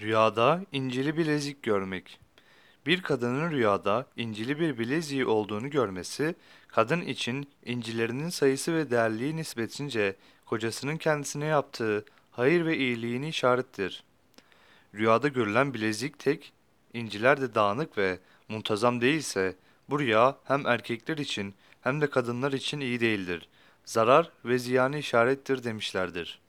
Rüyada incili bilezik görmek. Bir kadının rüyada incili bir bileziği olduğunu görmesi, kadın için incilerinin sayısı ve değerliği nispetince kocasının kendisine yaptığı hayır ve iyiliğini işarettir. Rüyada görülen bilezik tek, inciler de dağınık ve muntazam değilse, bu rüya hem erkekler için hem de kadınlar için iyi değildir. Zarar ve ziyanı işarettir demişlerdir.